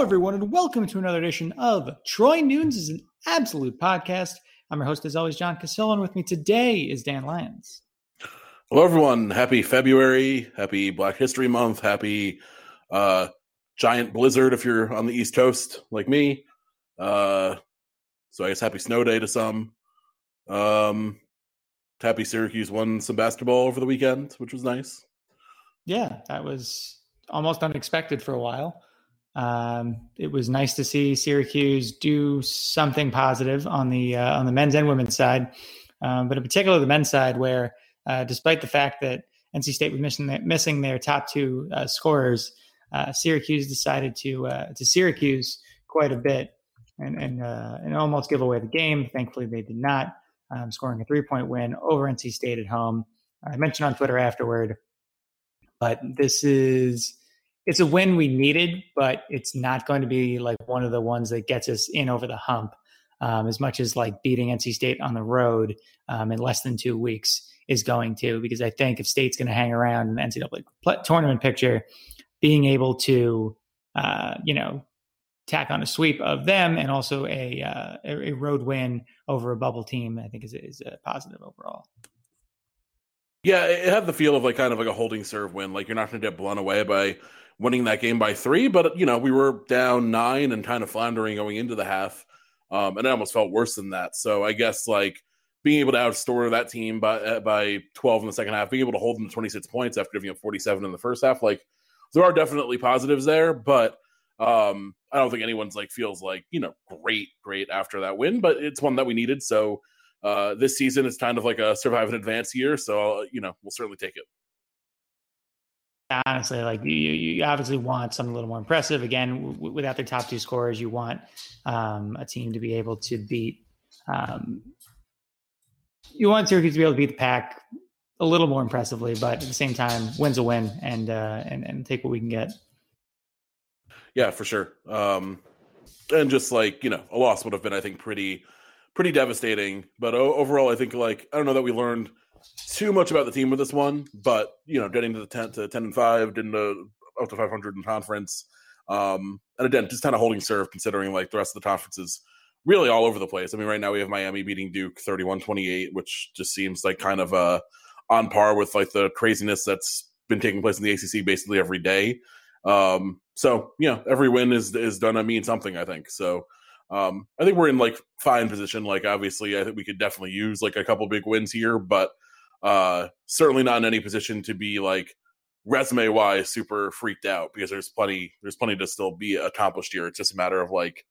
Hello, everyone, and welcome to another edition of Troy Nunes is an absolute podcast. I'm your host, as always, John Cassillo, and with me today is Dan Lyons. Hello, everyone. Happy February. Happy Black History Month. Happy uh, giant blizzard if you're on the East Coast like me. Uh, so I guess happy snow day to some. Um, happy Syracuse won some basketball over the weekend, which was nice. Yeah, that was almost unexpected for a while. Um, it was nice to see Syracuse do something positive on the uh, on the men's and women's side, um, but in particular the men's side, where uh, despite the fact that NC State was missing their, missing their top two uh, scorers, uh, Syracuse decided to uh, to Syracuse quite a bit and and uh, and almost give away the game. Thankfully, they did not, um, scoring a three point win over NC State at home. I mentioned on Twitter afterward, but this is it's a win we needed, but it's not going to be like one of the ones that gets us in over the hump. Um, as much as like beating NC State on the road um, in less than two weeks is going to, because I think if State's going to hang around in the NCAA tournament picture, being able to, uh, you know, tack on a sweep of them and also a, uh, a road win over a bubble team, I think is, is a positive overall. Yeah, it had the feel of like kind of like a holding serve win. Like you're not going to get blown away by winning that game by three, but you know we were down nine and kind of floundering going into the half, um, and it almost felt worse than that. So I guess like being able to outscore that team by uh, by 12 in the second half, being able to hold them to 26 points after giving up 47 in the first half, like there are definitely positives there, but um, I don't think anyone's like feels like you know great, great after that win, but it's one that we needed. So uh, this season is kind of like a survive and advance year, so you know we'll certainly take it honestly, like you, you obviously want something a little more impressive. Again, w- without their top two scorers, you want um, a team to be able to beat. Um, you want Syracuse to be able to beat the pack a little more impressively, but at the same time, wins a win, and uh, and and take what we can get. Yeah, for sure. Um, and just like you know, a loss would have been, I think, pretty pretty devastating. But overall, I think like I don't know that we learned too much about the team with this one, but you know, getting to the ten to ten and five, getting to up to five hundred in conference, um, and again, just kind of holding serve considering like the rest of the conferences really all over the place. I mean, right now we have Miami beating Duke 31-28, which just seems like kind of uh on par with like the craziness that's been taking place in the ACC basically every day. Um, so yeah, every win is is to mean something. I think so. Um, I think we're in like fine position. Like obviously, I think we could definitely use like a couple big wins here, but uh, certainly not in any position to be like resume wise super freaked out because there's plenty there's plenty to still be accomplished here. It's just a matter of like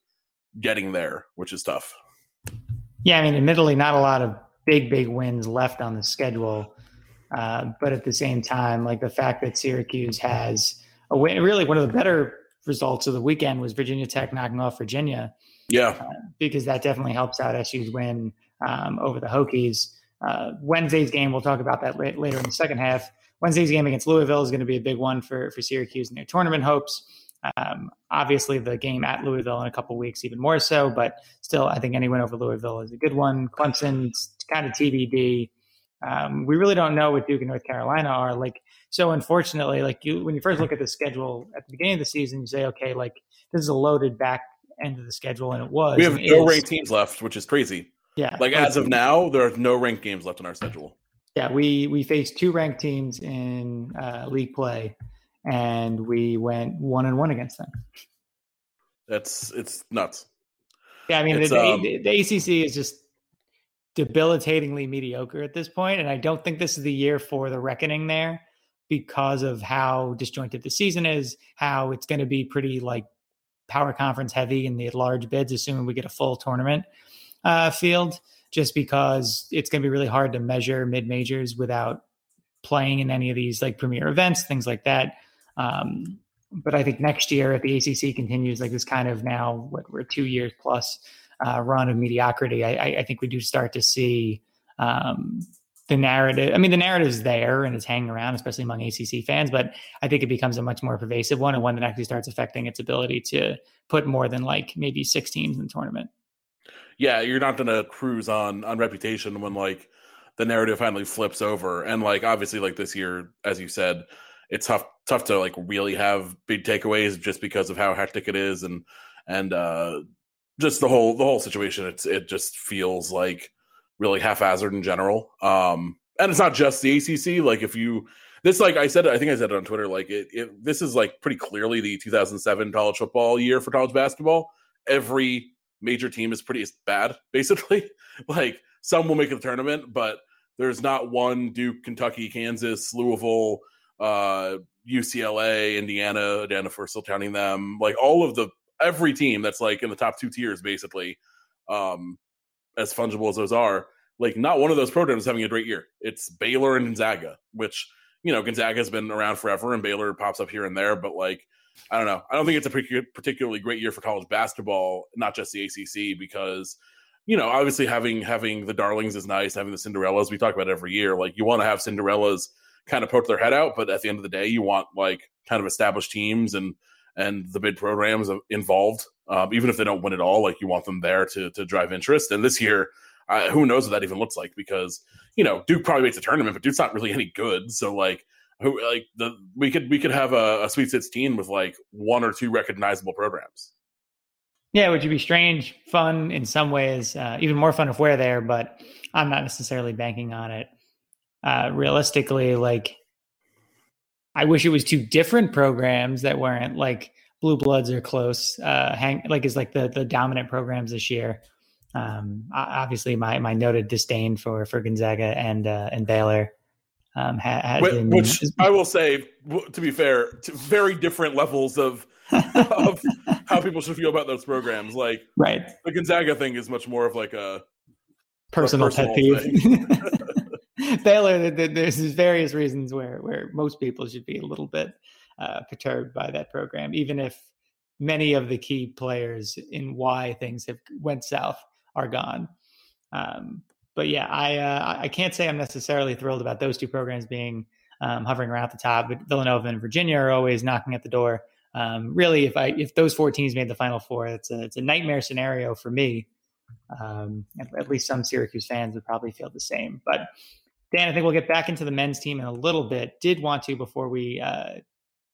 getting there, which is tough. Yeah, I mean, admittedly, not a lot of big big wins left on the schedule, uh, but at the same time, like the fact that Syracuse has a win, really one of the better results of the weekend was Virginia Tech knocking off Virginia. Yeah, uh, because that definitely helps out SU's win um, over the Hokies. Uh, Wednesday's game, we'll talk about that later in the second half. Wednesday's game against Louisville is going to be a big one for, for Syracuse and their tournament hopes. Um, obviously, the game at Louisville in a couple weeks, even more so, but still, I think any win over Louisville is a good one. Clemson's kind of TBD. Um, we really don't know what Duke and North Carolina are like. So, unfortunately, like you, when you first look at the schedule at the beginning of the season, you say, okay, like this is a loaded back end of the schedule, and it was. We have no ranked teams left, which is crazy. Yeah. Like as of now, there are no ranked games left on our schedule. Yeah, we we faced two ranked teams in uh, league play, and we went one and one against them. That's it's nuts. Yeah, I mean the, um, the, the ACC is just debilitatingly mediocre at this point, and I don't think this is the year for the reckoning there because of how disjointed the season is, how it's going to be pretty like power conference heavy in the large bids, assuming we get a full tournament uh, field, just because it's going to be really hard to measure mid majors without playing in any of these like premier events, things like that. Um, but I think next year, if the ACC continues like this kind of now, what we're two years plus uh, run of mediocrity, I, I, think we do start to see um, the narrative. I mean, the narrative is there and it's hanging around, especially among ACC fans. But I think it becomes a much more pervasive one and one that actually starts affecting its ability to put more than like maybe six teams in the tournament yeah, you're not gonna cruise on on reputation when like the narrative finally flips over. And like obviously, like this year, as you said, it's tough tough to like really have big takeaways just because of how hectic it is. And and uh just the whole the whole situation it's it just feels like really haphazard in general. Um and it's not just the ACC like if you this like I said I think I said it on Twitter like it, it this is like pretty clearly the 2007 college football year for college basketball. Every major team is pretty bad basically like some will make the tournament but there's not one Duke Kentucky Kansas Louisville uh UCLA Indiana Indiana for still counting them like all of the every team that's like in the top two tiers, basically, um, as fungible as those are, like not one of those programs is having a great year. It's Baylor and Gonzaga, which you know Gonzaga has been around forever, and Baylor pops up here and there, but like I don't know, I don't think it's a particularly great year for college basketball, not just the ACC, because you know obviously having having the darlings is nice, having the Cinderellas we talk about every year. Like you want to have Cinderellas kind of poke their head out, but at the end of the day, you want like kind of established teams and and the bid programs involved, um, even if they don't win it all, like you want them there to to drive interest. And this year, uh, who knows what that even looks like? Because you know Duke probably makes a tournament, but Duke's not really any good. So like, who like the we could we could have a, a Sweet Sixteen with like one or two recognizable programs. Yeah, which would be strange, fun in some ways, uh, even more fun if we're there. But I'm not necessarily banking on it. Uh, realistically, like I wish it was two different programs that weren't like Blue Bloods are close. Uh, hang like is like the the dominant programs this year. Um, obviously, my my noted disdain for for Gonzaga and uh, and Baylor. Um, ha- which, been, which I will say, to be fair, to very different levels of of how people should feel about those programs. Like, right, the Gonzaga thing is much more of like a personal, a personal pet peeve. Baylor, there's various reasons where where most people should be a little bit uh, perturbed by that program, even if many of the key players in why things have went south are gone. Um, but yeah, I uh, I can't say I'm necessarily thrilled about those two programs being um, hovering around the top. But Villanova and Virginia are always knocking at the door. Um, really, if I if those four teams made the Final Four, it's a it's a nightmare scenario for me. Um, at, at, least some Syracuse fans would probably feel the same. But Dan, I think we'll get back into the men's team in a little bit. Did want to before we uh,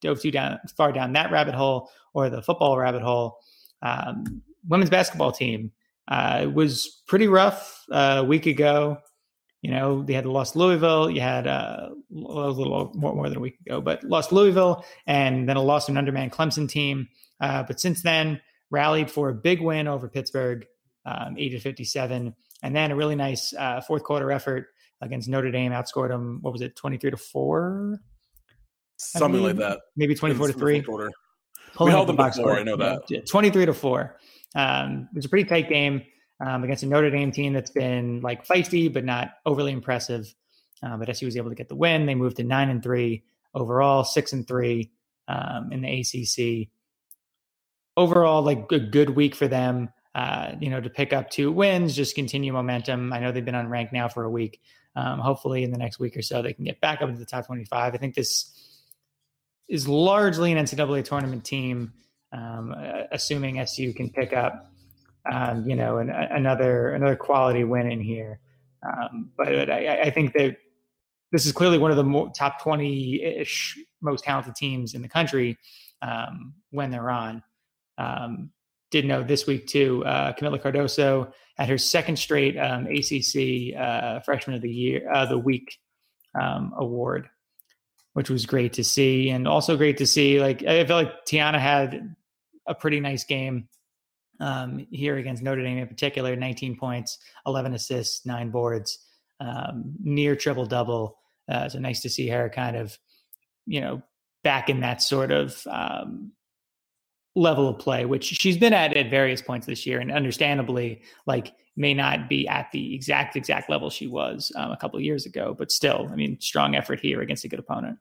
dove too down far down that rabbit hole or the football rabbit hole. Um, women's basketball team uh, it was pretty rough uh, a week ago. You know, they had lost Louisville. You had uh, a little more, more than a week ago, but lost Louisville and then a loss to an undermanned Clemson team. Uh, but since then, rallied for a big win over Pittsburgh, um, 80 to 57, and then a really nice uh, fourth quarter effort against Notre Dame, outscored them. What was it, twenty three to four? Something like that. Maybe twenty four to three. We held them before. Score. I know that. Twenty three to four. Um, it was a pretty tight game um, against a Notre Dame team that's been like feisty but not overly impressive. Uh, but SU was able to get the win. They moved to nine and three overall, six and three um, in the ACC. Overall, like a good week for them. Uh, you know, to pick up two wins, just continue momentum. I know they've been unranked now for a week. Um, hopefully, in the next week or so, they can get back up into the top 25. I think this is largely an NCAA tournament team, um, assuming SU can pick up, um, you know, an, another another quality win in here. Um, but I, I, think that this is clearly one of the more, top 20-ish most talented teams in the country um, when they're on. Um, did know this week too. Uh, Kamilla Cardoso at her second straight um, ACC uh, Freshman of the Year, uh, the Week award, which was great to see, and also great to see. Like I felt like Tiana had a pretty nice game um, here against Notre Dame in particular. 19 points, 11 assists, nine boards, um, near triple double. Uh, so nice to see her kind of, you know, back in that sort of um, level of play, which she's been at at various points this year, and understandably, like may not be at the exact exact level she was um, a couple years ago, but still, I mean, strong effort here against a good opponent.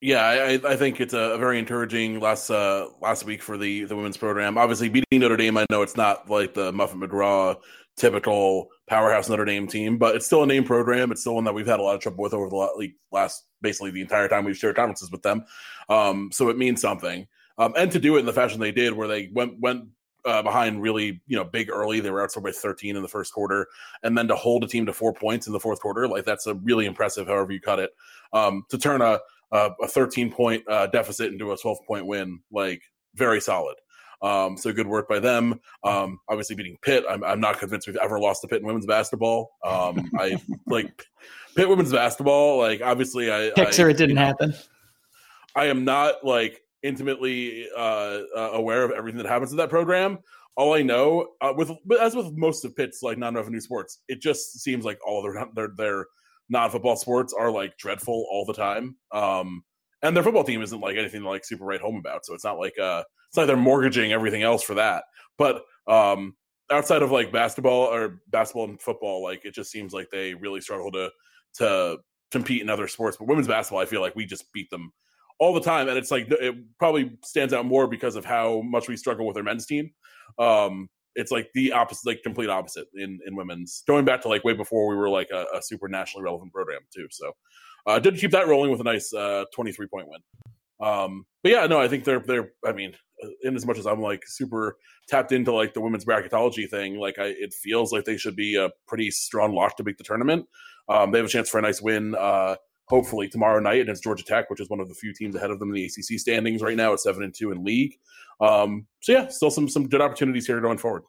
Yeah, I, I think it's a very encouraging last uh, last week for the the women's program. Obviously, beating Notre Dame, I know it's not like the Muffet McGraw typical powerhouse Notre Dame team, but it's still a name program. It's still one that we've had a lot of trouble with over the last basically the entire time we've shared conferences with them. Um, so it means something um, and to do it in the fashion they did, where they went went uh, behind really you know big early. They were outscored by 13 in the first quarter, and then to hold a team to four points in the fourth quarter, like that's a really impressive. However you cut it, um, to turn a uh, a 13 point uh, deficit into a 12 point win. Like very solid. Um, so good work by them. Um, obviously beating Pitt. I'm, I'm not convinced we've ever lost to Pitt in women's basketball. Um, I like Pitt women's basketball. Like obviously, I picture it didn't happen. I am not like intimately uh, uh, aware of everything that happens in that program. All I know, uh, with as with most of Pitt's like non-revenue sports, it just seems like all their their their non-football sports are like dreadful all the time. Um, and their football team isn't like anything to like super write home about. So it's not like uh, it's like they're mortgaging everything else for that. But um, outside of like basketball or basketball and football, like it just seems like they really struggle to to compete in other sports. But women's basketball, I feel like we just beat them all the time, and it's like it probably stands out more because of how much we struggle with our men's team. Um, it's like the opposite, like complete opposite in in women's. Going back to like way before we were like a, a super nationally relevant program too. So uh, did keep that rolling with a nice uh, twenty three point win. Um, but yeah, no, I think they're they're. I mean, in as much as I'm like super tapped into like the women's bracketology thing, like I it feels like they should be a pretty strong lock to beat the tournament. Um, they have a chance for a nice win. Uh, hopefully tomorrow night against Georgia Tech, which is one of the few teams ahead of them in the ACC standings right now at seven and two in league. Um, so yeah, still some some good opportunities here going forward.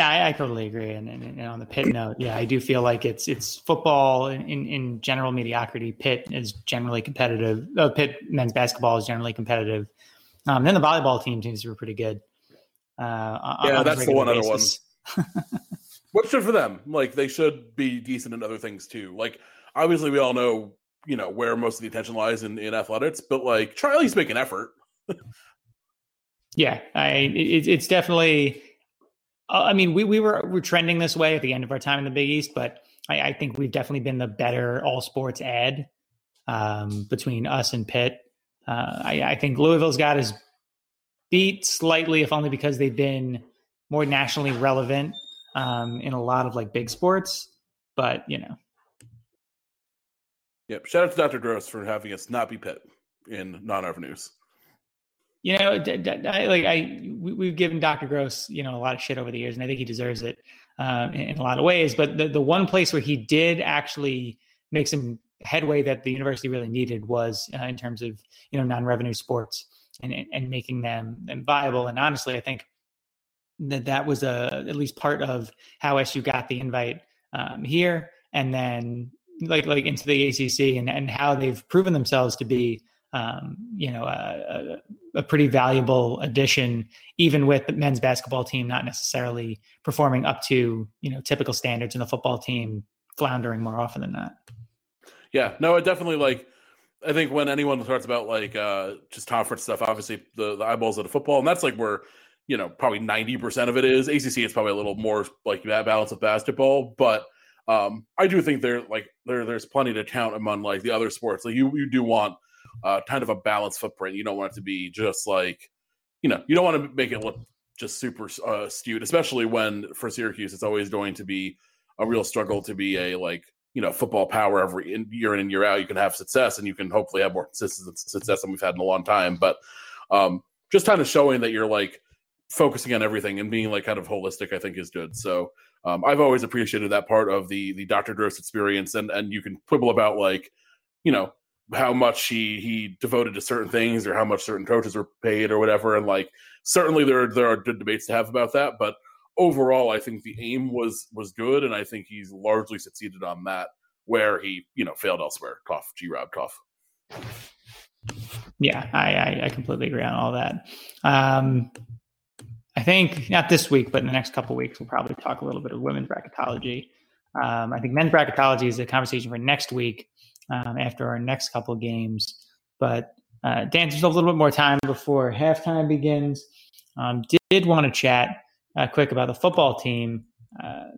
Yeah, I, I totally agree. And, and, and, on the Pitt note, yeah, I do feel like it's it's football in, in general mediocrity. Pitt is generally competitive. Uh, Pitt men's basketball is generally competitive. Um, then the volleyball team seems to be pretty good. Uh, yeah, that's the one basis. other one. What's good for them? Like they should be decent in other things too. Like obviously we all know you know where most of the attention lies in, in athletics, but like try at least make an effort. yeah, I it, it's definitely. Uh, I mean, we we were we're trending this way at the end of our time in the Big East, but I, I think we've definitely been the better all sports ad um, between us and Pitt. Uh, I, I think Louisville's got his beat slightly, if only because they've been more nationally relevant um, in a lot of like big sports. But you know, Yep. Shout out to Dr. Gross for having us not be Pitt in non-rev. You know, I, like I, we've given Dr. Gross, you know, a lot of shit over the years, and I think he deserves it um, in, in, a lot of ways. But the the one place where he did actually make some headway that the university really needed was uh, in terms of you know non-revenue sports and and making them, viable. And honestly, I think that that was a at least part of how SU got the invite um, here, and then like like into the ACC and and how they've proven themselves to be um, you know a, a, pretty valuable addition, even with the men's basketball team not necessarily performing up to you know typical standards, and the football team floundering more often than not. Yeah, no, I definitely like. I think when anyone talks about like uh just conference stuff, obviously the, the eyeballs of the football, and that's like where you know probably ninety percent of it is. ACC, it's probably a little more like that balance of basketball, but um, I do think there like there there's plenty to count among like the other sports. Like you you do want uh, kind of a balanced footprint. You don't want it to be just like you know you don't want to make it look just super uh, skewed, especially when for Syracuse it's always going to be a real struggle to be a like you know football power every in, year in and year out. You can have success and you can hopefully have more consistent success than we've had in a long time. But um, just kind of showing that you're like focusing on everything and being like kind of holistic, I think is good. So um, I've always appreciated that part of the the Dr. Gross experience, and and you can quibble about like, you know, how much he he devoted to certain things or how much certain coaches were paid or whatever, and like certainly there there are good debates to have about that, but overall, I think the aim was was good, and I think he's largely succeeded on that. Where he you know failed elsewhere. Cough, G. Rob, cough. Yeah, I, I, I completely agree on all that. Um, I think not this week, but in the next couple weeks, we'll probably talk a little bit of women's bracketology. Um, I think men's bracketology is a conversation for next week um, after our next couple games. But uh, Dan, just a little bit more time before halftime begins. Um, did, did, want to chat uh, quick about the football team. Uh,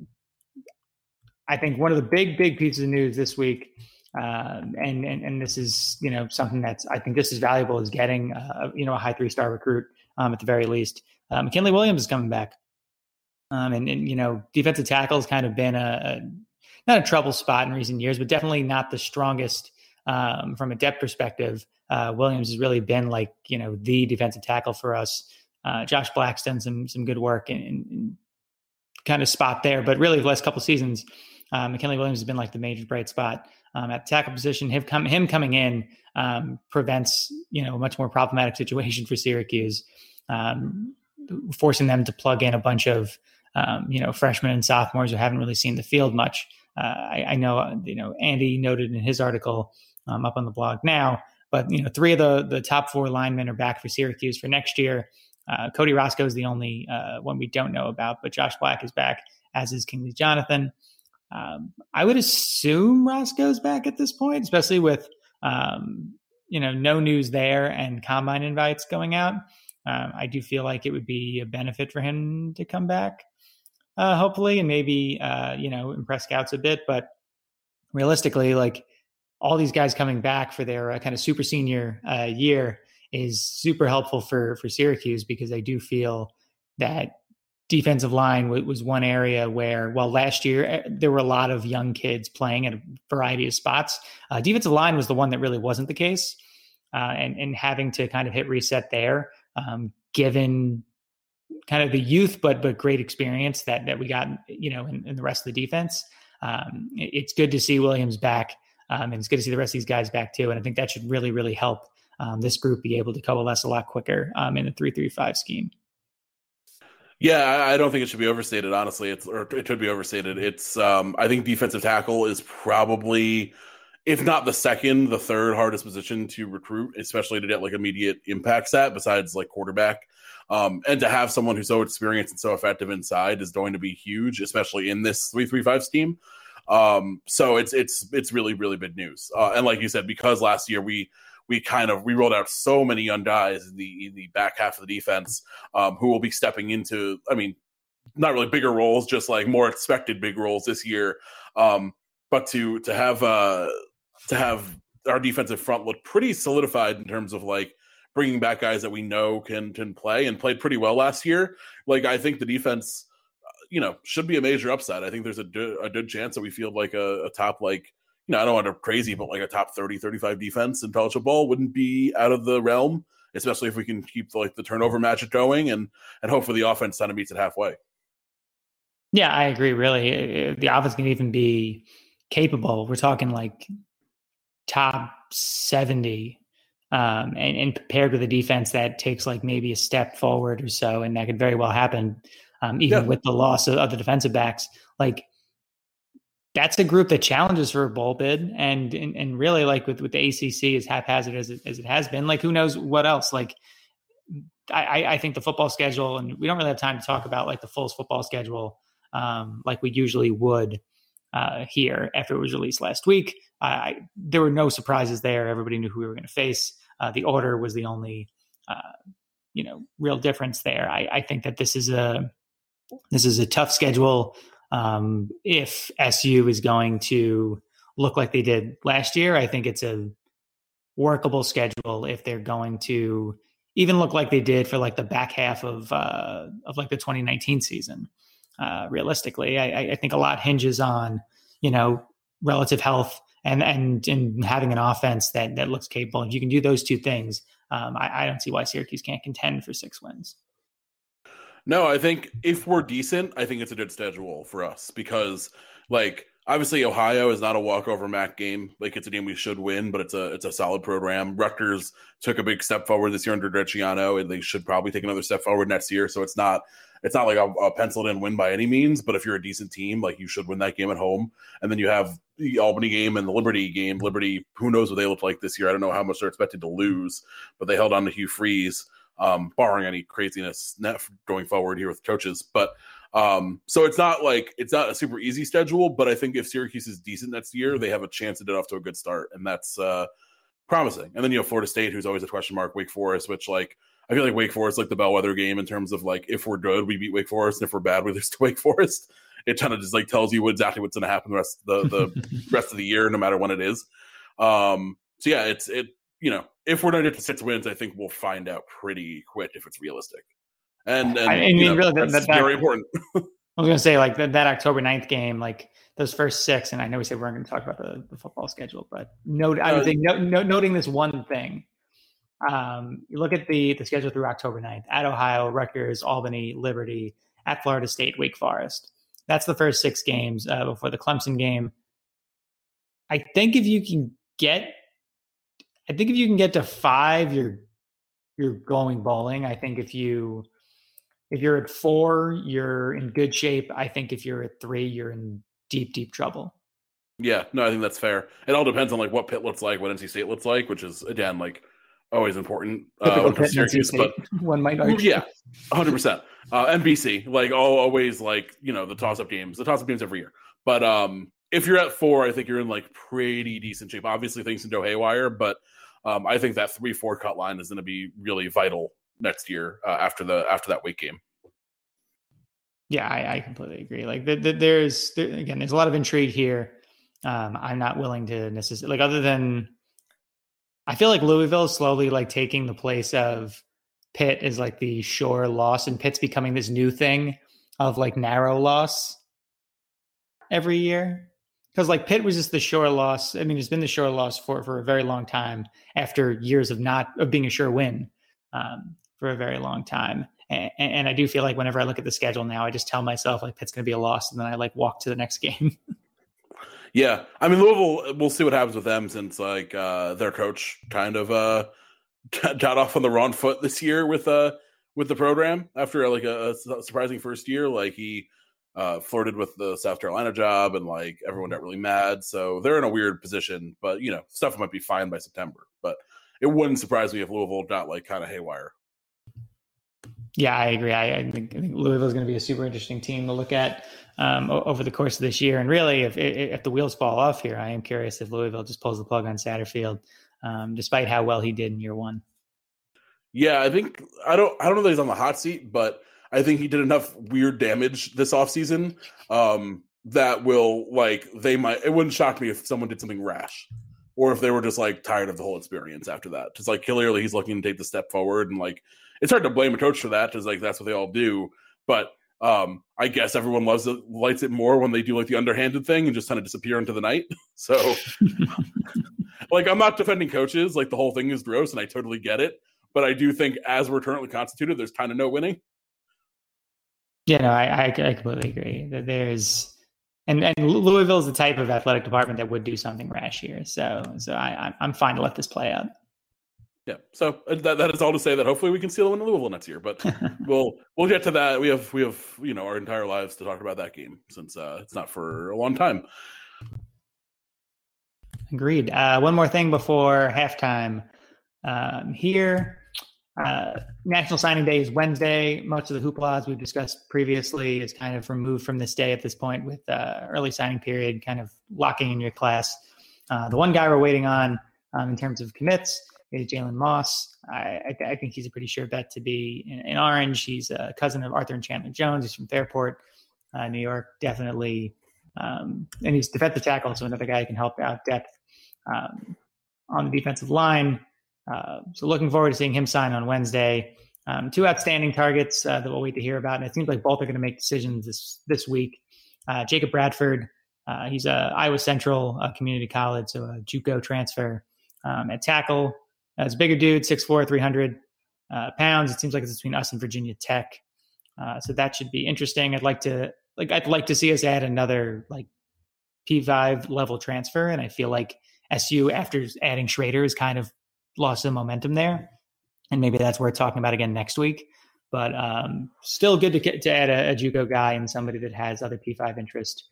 I think one of the big, big pieces of news this week, um, and, and and this is you know something that's I think this is valuable is getting uh, you know a high three star recruit um, at the very least. Uh, McKinley Williams is coming back. Um, and, and, you know, defensive tackle has kind of been a, a, not a trouble spot in recent years, but definitely not the strongest um, from a depth perspective. Uh, Williams has really been like you know the defensive tackle for us. Uh, Josh Black's done some some good work and, kind of spot there, but really the last couple seasons, uh, McKinley Williams has been like the major bright spot um, at the tackle position. Him, come, him coming in um, prevents you know a much more problematic situation for Syracuse, um, forcing them to plug in a bunch of um, you know freshmen and sophomores who haven't really seen the field much. Uh, I, I, know you know Andy noted in his article um, up on the blog now, but you know three of the the top four linemen are back for Syracuse for next year. Uh, Cody Roscoe is the only uh, one we don't know about, but Josh Black is back, as is Kingsley Jonathan. Um, I would assume Roscoe's back at this point, especially with um, you know no news there and combine invites going out. Um, I do feel like it would be a benefit for him to come back, uh, hopefully, and maybe uh, you know impress scouts a bit. But realistically, like all these guys coming back for their uh, kind of super senior uh, year is super helpful for for Syracuse because I do feel that defensive line was one area where, well, last year eh, there were a lot of young kids playing at a variety of spots. Uh, defensive line was the one that really wasn't the case, uh, and and having to kind of hit reset there, um, given kind of the youth but but great experience that that we got, you know, in, in the rest of the defense. Um, it's good to see Williams back, um, and it's good to see the rest of these guys back too. And I think that should really really help um, this group be able to coalesce a lot quicker um, in the three three five scheme. Yeah, I don't think it should be overstated. Honestly, it's or it should be overstated. It's um, I think defensive tackle is probably, if not the second, the third hardest position to recruit, especially to get like immediate impacts at. Besides like quarterback, um, and to have someone who's so experienced and so effective inside is going to be huge, especially in this three three five scheme. Um, so it's it's it's really really big news. Uh, and like you said, because last year we we kind of we rolled out so many young guys in the in the back half of the defense um, who will be stepping into. I mean, not really bigger roles, just like more expected big roles this year. Um, but to to have uh, to have our defensive front look pretty solidified in terms of like bringing back guys that we know can can play and played pretty well last year. Like I think the defense, uh, you know, should be a major upside. I think there's a, a good chance that we feel like a, a top like you know, I don't want to crazy, but like a top 30, 35 defense in college football wouldn't be out of the realm, especially if we can keep like the turnover magic going and and hopefully the offense kind of meets it halfway. Yeah, I agree. Really, the offense can even be capable. We're talking like top 70 um, and, and, paired with a defense that takes like maybe a step forward or so, and that could very well happen, um, even yeah. with the loss of, of, the defensive backs. Like that's a group that challenges for a bowl bid, and and, and really like with with the ACC as haphazard as it, as it has been, like who knows what else? Like I, I think the football schedule, and we don't really have time to talk about like the full football schedule um, like we usually would uh, here after it was released last week. I, there were no surprises there. Everybody knew who we were going to face. Uh, the order was the only, uh, you know, real difference there. I, I, think that this is a this is a tough schedule um, if SU is going to look like they did last year, I think it's a workable schedule if they're going to even look like they did for like the back half of uh, of like the 2019 season. Uh, realistically, I, I think a lot hinges on you know relative health and and and having an offense that that looks capable. If you can do those two things, um, I, I don't see why Syracuse can't contend for six wins. No, I think if we're decent, I think it's a good schedule for us because, like, obviously Ohio is not a walkover MAC game. Like, it's a game we should win, but it's a it's a solid program. Rutgers took a big step forward this year under Greg Schiano, and they should probably take another step forward next year. So it's not it's not like a, a penciled in win by any means, but if you're a decent team, like you should win that game at home. And then you have the Albany game and the Liberty game. Liberty, who knows what they look like this year? I don't know how much they're expected to lose, but they held on to Hugh Freeze um, barring any craziness net going forward here with coaches. But um, so it's not like it's not a super easy schedule, but I think if Syracuse is decent next year, they have a chance to get off to a good start, and that's uh, promising. And then you have Florida State, who's always a question mark. Wake Forest, which like I feel like Wake Forest like the bellwether game in terms of like if we're good, we beat Wake Forest, and if we're bad, we lose to Wake Forest. It kind of just like tells you exactly what's going to happen the rest the the rest of the year, no matter when it is. Um, so yeah, it's it you know, if we're get to six wins, I think we'll find out pretty quick if it's realistic. And, and I mean, know, really, that's that, very important. I was going to say, like that, that October 9th game, like those first six, and I know we said we weren't going to talk about the, the football schedule, but note, I would uh, think no, no, noting this one thing. Um, you look at the the schedule through October 9th at Ohio, Rutgers, Albany, Liberty, at Florida State, Wake Forest. That's the first six games uh, before the Clemson game I think if you can get, I think if you can get to five, you're you're going bowling. I think if you if you're at four, you're in good shape. I think if you're at three, you're in deep, deep trouble. Yeah, no, I think that's fair. It all depends on like what Pitt looks like, what NC State looks like, which is again like always important. Uh, when Syracuse, but one might argue. Yeah, hundred percent. Uh, NBC, like all, always, like you know the toss-up games, the toss-up games every year. But um, if you're at four, I think you're in like pretty decent shape. Obviously, things can go haywire, but um, I think that three-four cut line is going to be really vital next year uh, after the after that weight game. Yeah, I, I completely agree. Like the, the, there's there, again, there's a lot of intrigue here. Um, I'm not willing to necessarily like other than I feel like Louisville is slowly like taking the place of Pitt is like the sure loss, and Pitt's becoming this new thing of like narrow loss every year. Because like Pitt was just the sure loss. I mean, it's been the sure loss for for a very long time after years of not of being a sure win um, for a very long time. And, and I do feel like whenever I look at the schedule now, I just tell myself like Pitt's going to be a loss, and then I like walk to the next game. yeah, I mean Louisville. We'll see what happens with them since like uh, their coach kind of uh, got off on the wrong foot this year with uh with the program after like a, a surprising first year. Like he uh, flirted with the South Carolina job, and like everyone got really mad. So they're in a weird position. But you know, stuff might be fine by September. But it wouldn't surprise me if Louisville got like kind of haywire. Yeah, I agree. I, I think, think Louisville is going to be a super interesting team to look at um, over the course of this year. And really, if if the wheels fall off here, I am curious if Louisville just pulls the plug on Satterfield, um, despite how well he did in year one. Yeah, I think I don't I don't know that he's on the hot seat, but I think he did enough weird damage this offseason um, that will like they might. It wouldn't shock me if someone did something rash or if they were just like tired of the whole experience after that. Just like clearly he's looking to take the step forward and like it's hard to blame a coach for that because like that's what they all do. But um, I guess everyone loves it, likes it more when they do like the underhanded thing and just kind of disappear into the night. So, like, I'm not defending coaches. Like, the whole thing is gross, and I totally get it. But I do think, as we're currently constituted, there's kind of no winning. Yeah, no, I, I, I completely agree that there's, and and Louisville is the type of athletic department that would do something rash here. So, so I, I'm fine to let this play out. Yeah, so uh, that, that is all to say that hopefully we can steal one in Louisville next year, but we'll we'll get to that. We have we have you know our entire lives to talk about that game since uh, it's not for a long time. Agreed. Uh, one more thing before halftime. Um, here, uh, National Signing Day is Wednesday. Most of the hoopla, as we've discussed previously, is kind of removed from this day at this point with uh, early signing period kind of locking in your class. Uh, the one guy we're waiting on um, in terms of commits is Jalen Moss. I, I, th- I, think he's a pretty sure bet to be in, in, Orange. He's a cousin of Arthur Chandler Jones. He's from Fairport, uh, New York. Definitely, um, and he's defensive tackle, so another guy who can help out depth um, on the defensive line. Uh, so looking forward to seeing him sign on Wednesday. Um, two outstanding targets uh, that we'll wait to hear about, and it seems like both are going to make decisions this this week. Uh, Jacob Bradford, uh, he's a Iowa Central uh, Community College, so a JUCO transfer um, at tackle. As a bigger dude, 6'4", 300 uh, pounds. It seems like it's between us and Virginia Tech. Uh, so that should be interesting. I'd like to like I'd like to see us add another like P5 level transfer. And I feel like SU after adding Shrader has kind of lost some momentum there. And maybe that's worth talking about again next week. But um, still good to get, to add a, a JUCO guy and somebody that has other P5 interest.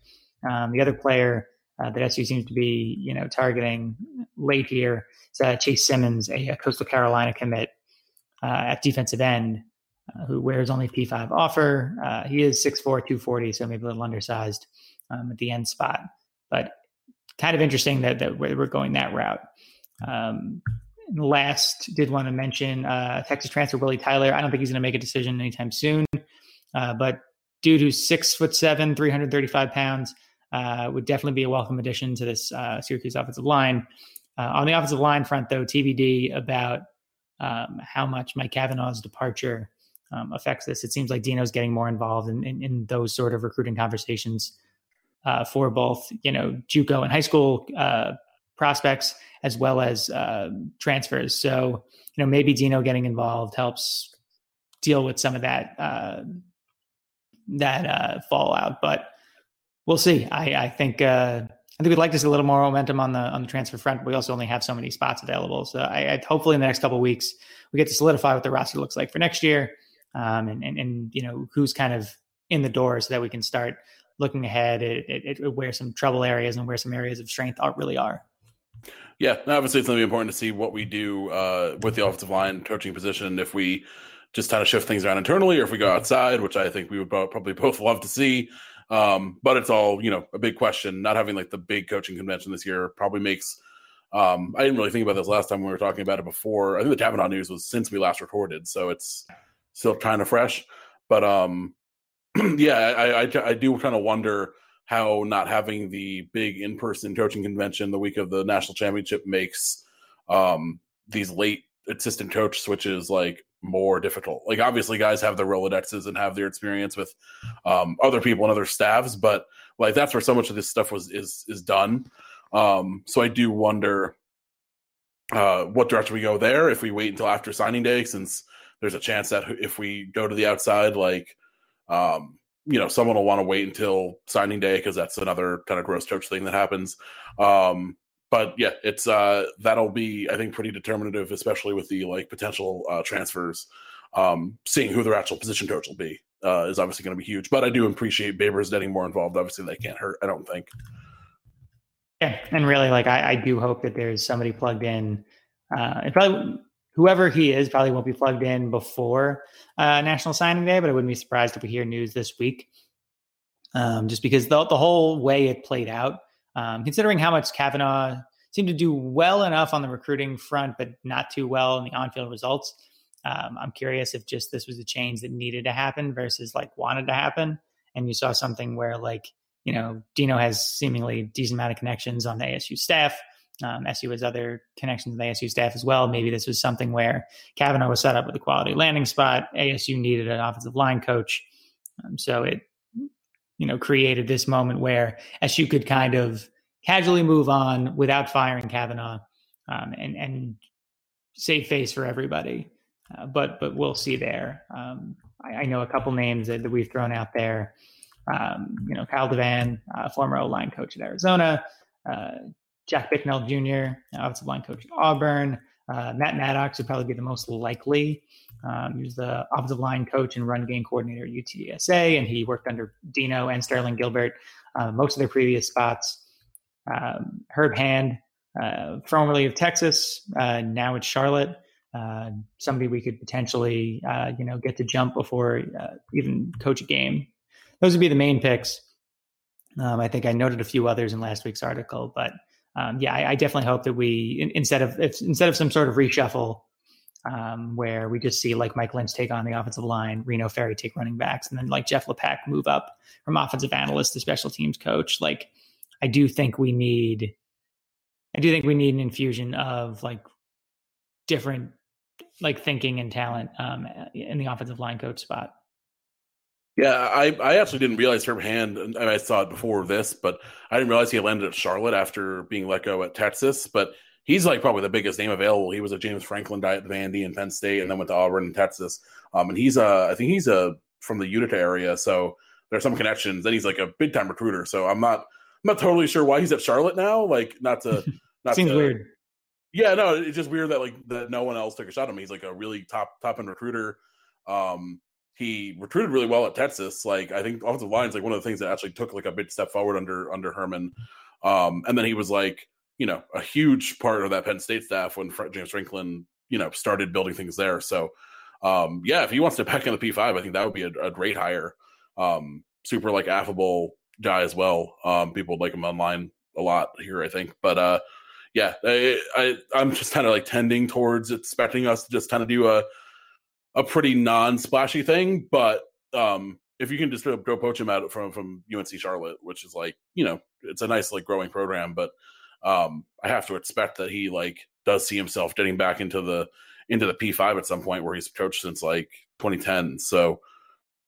Um, the other player uh, that SU seems to be, you know, targeting late here uh, Chase Simmons, a, a, Coastal Carolina commit uh, at defensive end, uh, who wears only P5 offer. Uh, he is 6'4", 240, so maybe a little undersized um, at the end spot, but kind of interesting that, that we're going that route. Um, last, did want to mention uh, Texas transfer Willie Tyler. I don't think he's going to make a decision anytime soon, but dude who's six foot seven, 335 pounds – uh, would definitely be a welcome addition to this uh, Syracuse offensive line. Uh, on the offensive line front, though, TBD about um, how much Mike Cavanaugh's departure um, affects this. It seems like Dino's getting more involved in, in, in those sort of recruiting conversations uh, for both, you know, JUCO and high school uh, prospects as well as uh, transfers. So, you know, maybe Dino getting involved helps deal with some of that that fallout. But we'll see. I, I think uh, I think we'd like to see a little more momentum on the on the transfer front. we also only have so many spots available. So I, I hopefully in the next couple weeks we get to solidify what the roster looks like for next year, um, and, and and you know who's kind of in the door so that we can start looking ahead at, at, at where some trouble areas and where some areas of strength are, really are. Yeah, obviously it's going to be important to see what we do uh, with the offensive line coaching position. If we just kind of shift things around internally, or if we go outside, which I think we would probably both love to see. Um, but it's all you know a big question. Not having like the big coaching convention this year probably makes. Um, I didn't really think about this last time we were talking about it before. I think the Cavanaugh news was since we last recorded, so it's still kind of fresh. But um, yeah, I, I, I do kind of wonder how not having the big in-person coaching convention the week of the national championship makes um, these late assistant coach switches like more difficult. Like obviously guys have their Rolodexes and have their experience with um, other people and other staffs, but like that's where so much of this stuff was is is done. Um, so I do wonder uh, what direction we go there if we wait until after signing day, since there's a chance that if we go to the outside, like um, you know, someone will want to wait until signing day because that's another kind of gross coach thing that happens. Um, but yeah, it's uh, that'll be I think pretty determinative, especially with the like potential uh, transfers. Um, seeing who their actual position coach will be uh, is obviously going to be huge. But I do appreciate Babers getting more involved. Obviously, they can't hurt. I don't think. Yeah, and really, like I, I do hope that there's somebody plugged in. Uh, and probably whoever he is probably won't be plugged in before uh, National Signing Day, but I wouldn't be surprised if we hear news this week. Um, just because the, the whole way it played out, um, considering how much Cavanaugh seemed to do well enough on the recruiting front, but not too well in the on field results. Um, I'm curious if just this was a change that needed to happen versus like wanted to happen. And you saw something where, like, you know, Dino has seemingly decent amount of connections on the ASU staff. Um, SU has other connections the ASU staff as well. Maybe this was something where Cavanaugh was set up with a quality landing spot. ASU needed an offensive line coach. Um, so it, you know, created this moment where SU could kind of casually move on without firing Cavanaugh um, and, and save face for everybody. Uh, but but we'll see there. Um, I, I, know a couple names that, that we've thrown out there. Um, you know, Kyle DeVan, uh, former O line coach at Arizona, uh, Jack Bicknell Jr., offensive line coach at Auburn. Uh, Matt Maddox would probably be the most likely. Um, he was the offensive line coach and run game coordinator at UTSA, and he worked under Dino and Sterling Gilbert uh, most of their previous spots. Um, Herb Hand, uh, formerly of Texas, uh, now at Charlotte. Uh, somebody we could potentially, uh, you know, get to jump before even coach a game. Those would be the main picks. Um, I think I noted a few others in last week's article, but um, yeah, I, I, definitely hope that we in, instead of if, instead of some sort of reshuffle um, where we just see like Mike Lynch take on the offensive line, Reno Ferri take running backs, and then like Jeff Lepak move up from offensive analyst to special teams coach. Like, I do think we need, I do think we need an infusion of like different like thinking and talent um, in the offensive line coach spot. Yeah, I, I actually didn't realize Herb Hand. I saw it before this, but I didn't realize he landed at Charlotte after being let go at Texas. But he's like probably the biggest name available. He was a James Franklin guy at Vandy and Penn State, and then went to Auburn and Texas. Um, and he's a, I think he's a from the Utica area, so there's some connections. And he's like a big time recruiter. So I'm not, I'm not totally sure why he's at Charlotte now. Like, not to, not seems to, weird. Yeah, no, it's just weird that like that no one else took a shot at him. He's like a really top top end recruiter. Um, he recruited really well at Texas. Like I think offensive line is like one of the things that actually took like a big step forward under under Herman. Um, and then he was like you know a huge part of that Penn State staff when James Franklin you know started building things there. So um, yeah, if he wants to back in the P five, I think that would be a, a great hire. Um, super like affable guy as well. Um, people like him online a lot here, I think. But uh, yeah, I, I I'm just kind of like tending towards expecting us to just kind of do a a pretty non-splashy thing, but um, if you can just go poach him out from from UNC Charlotte, which is like you know it's a nice like growing program, but um, I have to expect that he like does see himself getting back into the into the P5 at some point where he's coached since like 2010. So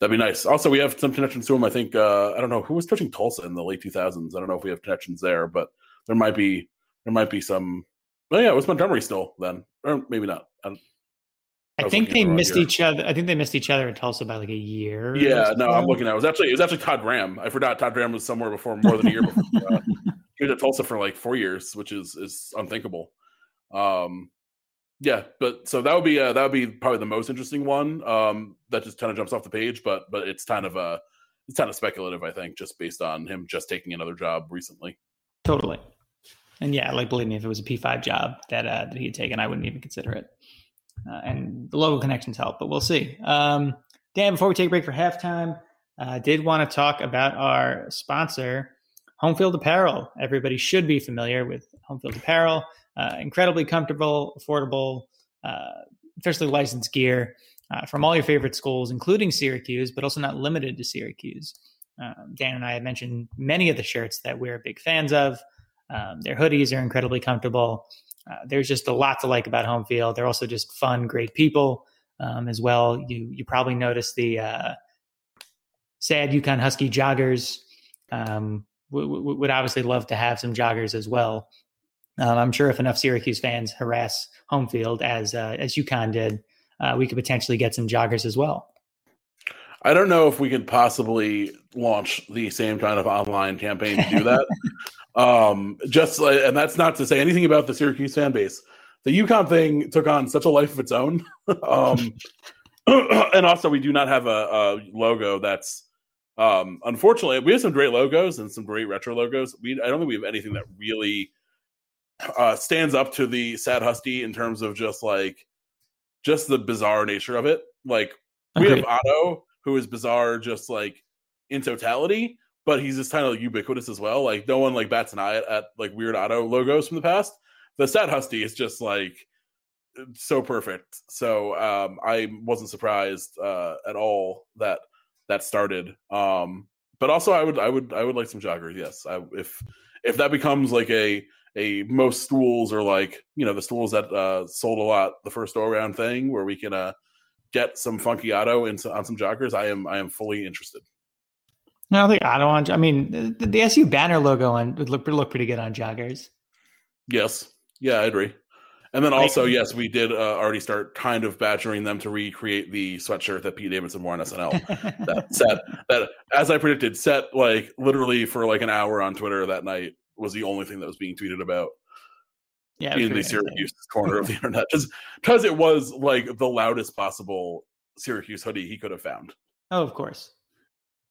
that'd be nice. Also, we have some connections to him. I think uh, I don't know who was coaching Tulsa in the late 2000s. I don't know if we have connections there, but there might be there might be some. Oh yeah, it was Montgomery still then, or maybe not. I I, think they missed each other. I think they missed each other in Tulsa by like a year. Yeah, no, I'm looking at it. it was actually it was actually Todd Graham. I forgot Todd Graham was somewhere before more than a year before uh, he was Tulsa for like four years, which is is unthinkable. Um, yeah, but so that would be uh, that would be probably the most interesting one. Um, that just kind of jumps off the page, but but it's kind of uh it's kind of speculative, I think, just based on him just taking another job recently. Totally. And yeah, like believe me, if it was a P five job that uh, that he had taken, I wouldn't even consider it. Uh, and the local connections help, but we'll see. Um, Dan, before we take a break for halftime, I uh, did want to talk about our sponsor, Home Field Apparel. Everybody should be familiar with Home Field Apparel. Uh, incredibly comfortable, affordable, uh, officially licensed gear uh, from all your favorite schools, including Syracuse, but also not limited to Syracuse. Um, Dan and I have mentioned many of the shirts that we're big fans of. Um, their hoodies are incredibly comfortable. Uh, there's just a lot to like about home field. They're also just fun, great people um, as well. You you probably noticed the uh, sad UConn Husky joggers. Um, w- w- would obviously love to have some joggers as well. Um, I'm sure if enough Syracuse fans harass home field as uh, as UConn did, uh, we could potentially get some joggers as well. I don't know if we could possibly launch the same kind of online campaign to do that. um, just like, and that's not to say anything about the Syracuse fan base. The UConn thing took on such a life of its own. um, and also, we do not have a, a logo that's um, unfortunately we have some great logos and some great retro logos. We I don't think we have anything that really uh, stands up to the Sad Husky in terms of just like just the bizarre nature of it. Like we have Otto, who is bizarre, just like in totality, but he's just kind of like ubiquitous as well. Like no one like bats an eye at, at like weird Otto logos from the past. The Sad Husky is just like so perfect. So um, I wasn't surprised uh, at all that that started. Um, but also, I would, I would, I would like some joggers. Yes, I, if if that becomes like a a most stools or like you know the stools that uh, sold a lot the first go around thing where we can uh, get some funky Otto into on some joggers. I am I am fully interested. No, I think Otto on. I mean, the, the SU banner logo on would look look pretty good on joggers. Yes, yeah, I agree. And then also, yes, we did uh, already start kind of badgering them to recreate the sweatshirt that Pete Davidson wore on SNL. that set that, as I predicted, set like literally for like an hour on Twitter that night was the only thing that was being tweeted about. Yeah, in the Syracuse corner of the internet, just because it was like the loudest possible Syracuse hoodie he could have found. Oh, of course.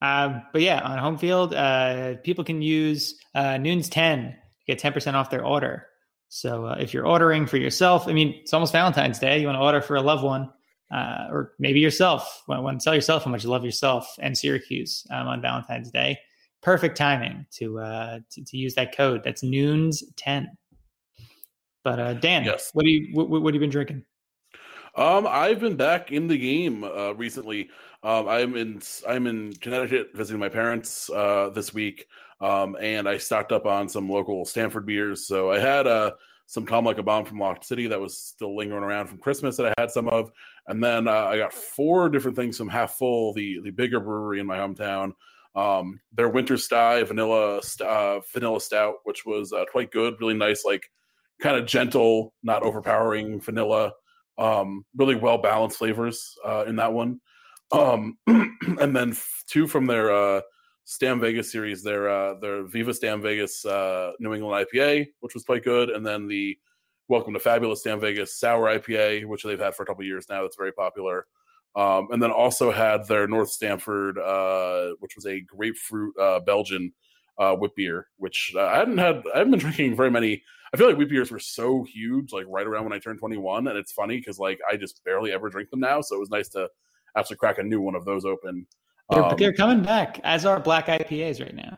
Um, but yeah, on home field, uh, people can use uh, Nunes ten to get ten percent off their order. So uh, if you're ordering for yourself, I mean, it's almost Valentine's Day. You want to order for a loved one, uh, or maybe yourself. Want, want to tell yourself how much you love yourself and Syracuse um, on Valentine's Day perfect timing to uh to, to use that code. That's Nunes ten. But uh Dan, yes. what do you what, what have you been drinking? Um, I've been back in the game uh, recently. Um, I'm in I'm in Connecticut visiting my parents uh, this week, um, and I stocked up on some local Stamford beers. So I had uh, some Calm Like a Bomb from Lock City that was still lingering around from Christmas that I had some of, and then uh, I got four different things from Half Full, the the bigger brewery in my hometown um, their winter sty vanilla uh, vanilla stout, which was uh, quite good, really nice, like kind of gentle, not overpowering vanilla. Um, really well balanced flavors uh, in that one. Um, and then two from their uh, Stam Vegas series, their uh, their Viva Stam Vegas uh, New England IPA, which was quite good, and then the Welcome to Fabulous Stam Vegas Sour IPA, which they've had for a couple years now. That's very popular. Um, and then also had their North Stamford, uh, which was a grapefruit uh, Belgian uh, wheat beer, which uh, I hadn't had. I haven't been drinking very many. I feel like wheat beers were so huge, like right around when I turned 21, and it's funny because like I just barely ever drink them now. So it was nice to actually crack a new one of those open. They're, um, they're coming back as are black IPAs right now.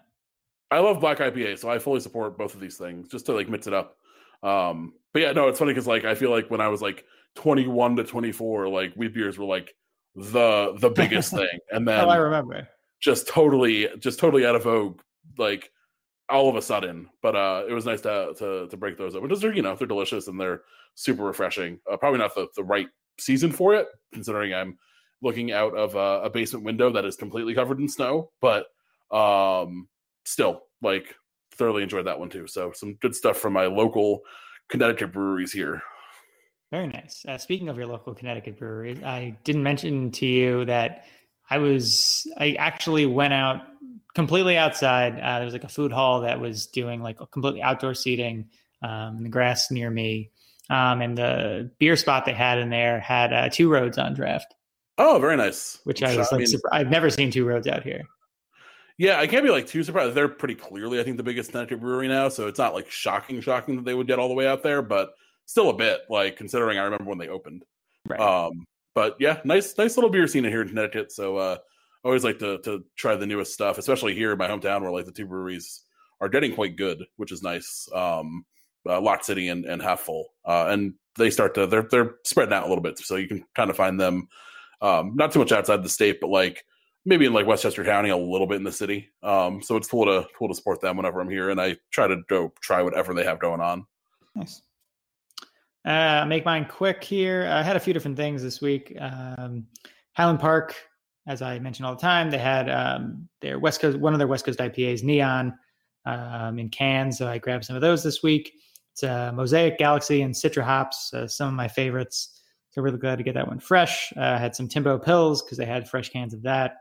I love black IPA, so I fully support both of these things just to like mix it up. Um, but yeah, no, it's funny because like I feel like when I was like 21 to 24, like wheat beers were like the the biggest thing, and then oh, I remember just totally just totally out of vogue, like all of a sudden. But uh, it was nice to to to break those up because they're you know they're delicious and they're super refreshing. Uh, probably not the the right season for it, considering I'm looking out of a, a basement window that is completely covered in snow, but um, still like thoroughly enjoyed that one too. So some good stuff from my local Connecticut breweries here. Very nice. Uh, speaking of your local Connecticut brewery, I didn't mention to you that I was I actually went out completely outside. Uh, there was like a food hall that was doing like completely outdoor seating um, in the grass near me. Um, and the beer spot they had in there had uh, two roads on draft. Oh, very nice. Which I was I like, mean, I've never seen two roads out here. Yeah, I can't be like too surprised. They're pretty clearly, I think, the biggest Connecticut brewery now. So it's not like shocking, shocking that they would get all the way out there, but still a bit like considering I remember when they opened. Right. Um, but yeah, nice, nice little beer scene here in Connecticut. So uh, always like to to try the newest stuff, especially here in my hometown where like the two breweries are getting quite good, which is nice. Um, uh, Lock City and, and Half Full, uh, and they start to they're they're spreading out a little bit, so you can kind of find them um, not too much outside the state, but like maybe in like Westchester County, a little bit in the city. Um, so it's cool to cool to support them whenever I'm here, and I try to go try whatever they have going on. Nice. Uh, make mine quick here. I had a few different things this week. Um, Highland Park as I mentioned all the time, they had um, their West Coast, one of their West Coast IPAs, Neon, um, in cans. So I grabbed some of those this week. It's uh, Mosaic, Galaxy, and Citra hops, uh, some of my favorites. So really glad to get that one fresh. Uh, had some Timbo Pils because they had fresh cans of that.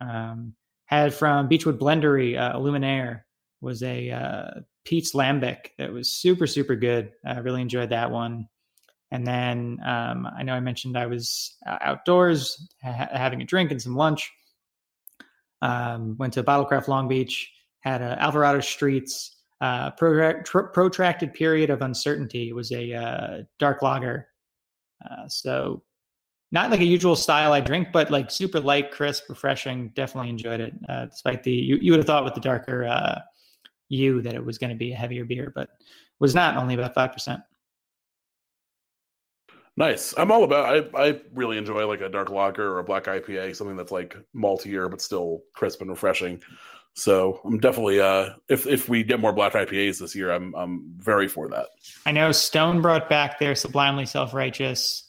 Um, had from Beachwood Blendery, uh, Illuminaire was a uh, Pete's Lambic that was super, super good. I really enjoyed that one. And then um, I know I mentioned I was uh, outdoors ha- having a drink and some lunch. Um, went to Bottlecraft Long Beach, had a Alvarado Streets uh, protracted period of uncertainty. It was a uh, dark lager. Uh, so not like a usual style I drink, but like super light, crisp, refreshing. Definitely enjoyed it. Uh, despite the you, you would have thought with the darker uh, you that it was going to be a heavier beer, but was not. Only about five percent. Nice. I'm all about. I I really enjoy like a dark lager or a black IPA, something that's like maltier but still crisp and refreshing. So I'm definitely uh if if we get more black IPAs this year, I'm I'm very for that. I know Stone brought back their sublimely self righteous.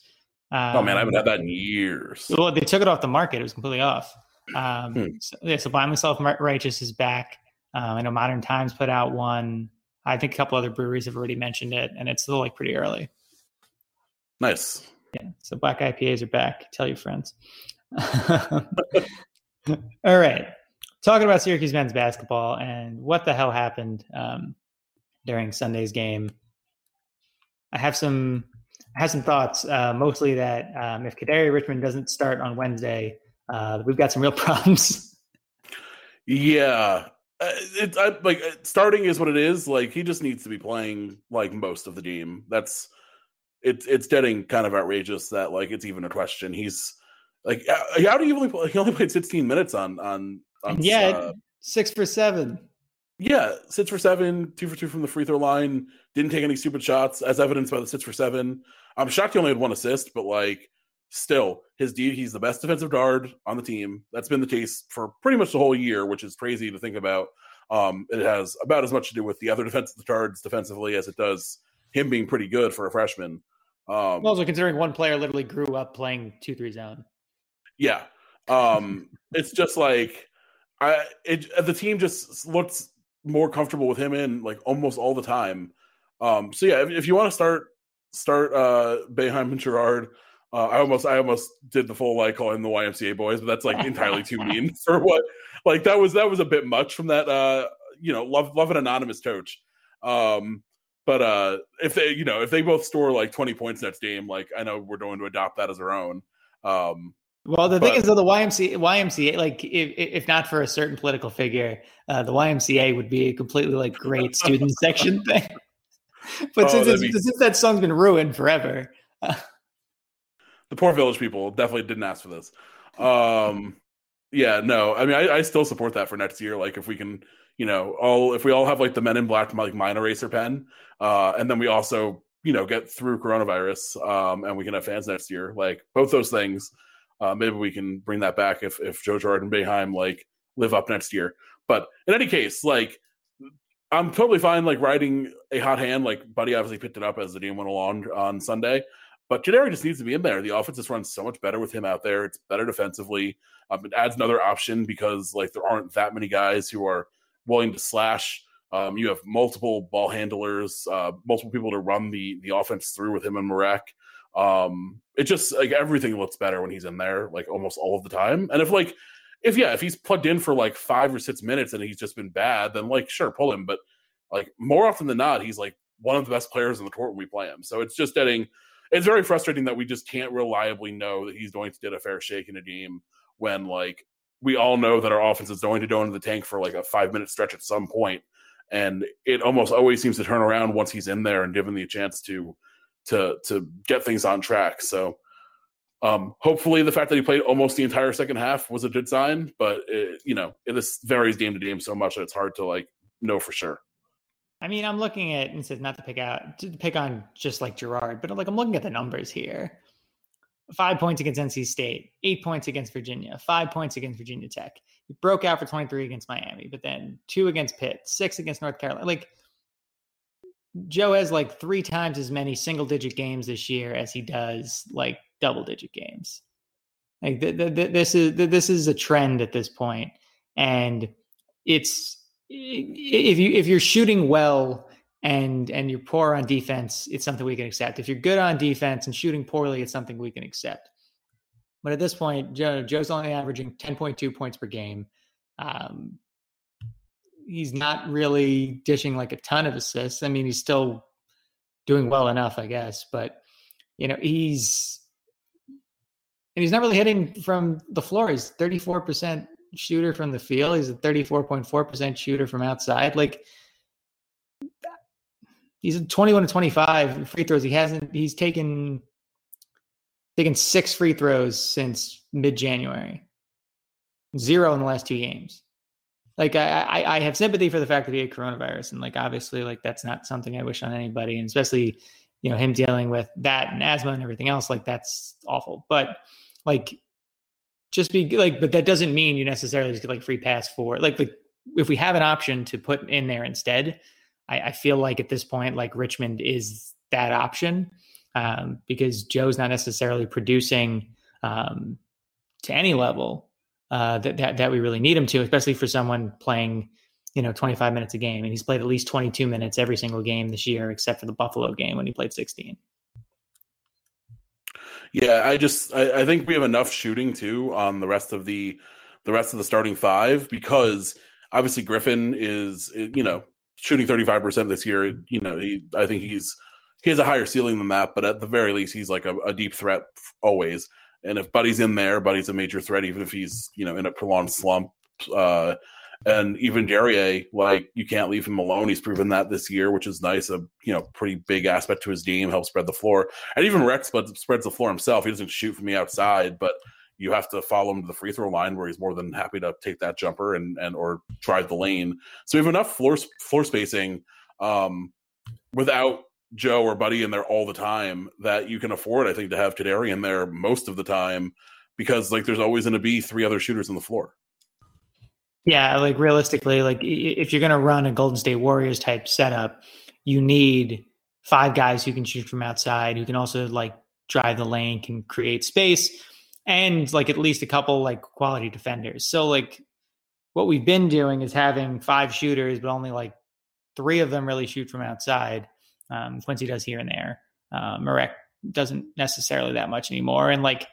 Um, oh man, I haven't had that in years. Well, they took it off the market; it was completely off. Um, hmm. so, yeah, sublimely self righteous is back. Um, I know Modern Times put out one. I think a couple other breweries have already mentioned it, and it's still like pretty early. Nice. Yeah. So black IPAs are back. Tell your friends. All right. Talking about Syracuse men's basketball and what the hell happened um, during Sunday's game. I have some I have some thoughts. Uh, mostly that um, if Kadary Richmond doesn't start on Wednesday, uh, we've got some real problems. Yeah, uh, it, I, like uh, starting is what it is. Like he just needs to be playing like most of the game. That's it's it's getting kind of outrageous that like it's even a question. He's like, how do you only play? He only played 16 minutes on on, on yeah, uh, six for seven. Yeah, six for seven, two for two from the free throw line. Didn't take any stupid shots, as evidenced by the six for seven. I'm shocked he only had one assist, but like, still, his D, he's the best defensive guard on the team. That's been the case for pretty much the whole year, which is crazy to think about. Um, it has about as much to do with the other defensive guards defensively as it does him being pretty good for a freshman. Um, also, considering one player literally grew up playing two three zone. Yeah, um, it's just like I it, the team just looks more comfortable with him in like almost all the time. Um, so yeah, if, if you want to start start uh Boeheim and Girard, uh, I almost I almost did the full like calling the YMCA boys, but that's like entirely too mean for what like that was that was a bit much from that uh you know love love an anonymous coach. Um, but uh, if they, you know, if they both store like 20 points next game, like I know we're going to adopt that as our own. Um, well, the but, thing is, though, the YMCA, YMCA, like if, if not for a certain political figure, uh, the YMCA would be a completely like great student section thing. But oh, since, be... since that song's been ruined forever, uh, the poor village people definitely didn't ask for this. Um, yeah, no, I mean, I, I still support that for next year. Like, if we can you know, all if we all have like the Men in Black like mind eraser pen, uh, and then we also you know get through coronavirus, um, and we can have fans next year. Like both those things, uh, maybe we can bring that back if if Joe Girard and Boeheim like live up next year. But in any case, like I'm totally fine like riding a hot hand. Like Buddy obviously picked it up as the game went along on Sunday. But Kadary just needs to be in there. The offense just runs so much better with him out there. It's better defensively. Um, it adds another option because like there aren't that many guys who are willing to slash. Um, you have multiple ball handlers, uh, multiple people to run the the offense through with him and Marek. Um, it just like everything looks better when he's in there, like almost all of the time. And if like if yeah, if he's plugged in for like five or six minutes and he's just been bad, then like sure, pull him. But like more often than not, he's like one of the best players in the court when we play him. So it's just getting it's very frustrating that we just can't reliably know that he's going to get a fair shake in a game when like we all know that our offense is going to go into the tank for like a five minute stretch at some point and it almost always seems to turn around once he's in there and given the chance to to to get things on track so um, hopefully the fact that he played almost the entire second half was a good sign but it, you know this varies game to game so much that it's hard to like know for sure I mean, I'm looking at and says not to pick out to pick on just like Girard, but like I'm looking at the numbers here. Five points against NC State, eight points against Virginia, five points against Virginia Tech. He broke out for 23 against Miami, but then two against Pitt, six against North Carolina. Like Joe has like three times as many single digit games this year as he does like double digit games. Like th- th- th- this is this is a trend at this point, and it's if you if you're shooting well and and you're poor on defense, it's something we can accept. If you're good on defense and shooting poorly, it's something we can accept. But at this point, Joe, Joe's only averaging 10.2 points per game. Um, he's not really dishing like a ton of assists. I mean, he's still doing well enough, I guess. But you know, he's and he's not really hitting from the floor. He's 34% shooter from the field. He's a 34.4% shooter from outside. Like he's 21 to 25 free throws. He hasn't he's taken taken six free throws since mid-January. Zero in the last two games. Like I, I, I have sympathy for the fact that he had coronavirus, and like obviously, like that's not something I wish on anybody, and especially, you know, him dealing with that and asthma and everything else. Like that's awful. But like just be like, but that doesn't mean you necessarily just get like free pass for like the if we have an option to put in there instead. I, I feel like at this point, like Richmond is that option um, because Joe's not necessarily producing um, to any level uh, that, that that we really need him to, especially for someone playing you know 25 minutes a game, and he's played at least 22 minutes every single game this year, except for the Buffalo game when he played 16. Yeah, I just I, I, think we have enough shooting too on the rest of the the rest of the starting five because obviously Griffin is you know shooting 35% this year. You know, he I think he's he has a higher ceiling than that, but at the very least he's like a, a deep threat always. And if Buddy's in there, Buddy's a major threat, even if he's you know in a prolonged slump. Uh, and even Guerrier, like you can't leave him alone. He's proven that this year, which is nice. A you know pretty big aspect to his game, helps spread the floor. And even Rex spreads the floor himself. He doesn't shoot from the outside, but you have to follow him to the free throw line where he's more than happy to take that jumper and and or drive the lane. So we have enough floor floor spacing um, without Joe or Buddy in there all the time that you can afford, I think, to have Kadary in there most of the time because like there's always going to be three other shooters on the floor. Yeah, like realistically, like if you're going to run a Golden State Warriors type setup, you need five guys who can shoot from outside, who can also like drive the lane, can create space, and like at least a couple like quality defenders. So like what we've been doing is having five shooters, but only like three of them really shoot from outside. Um, Quincy does here and there. Uh, Marek doesn't necessarily that much anymore, and like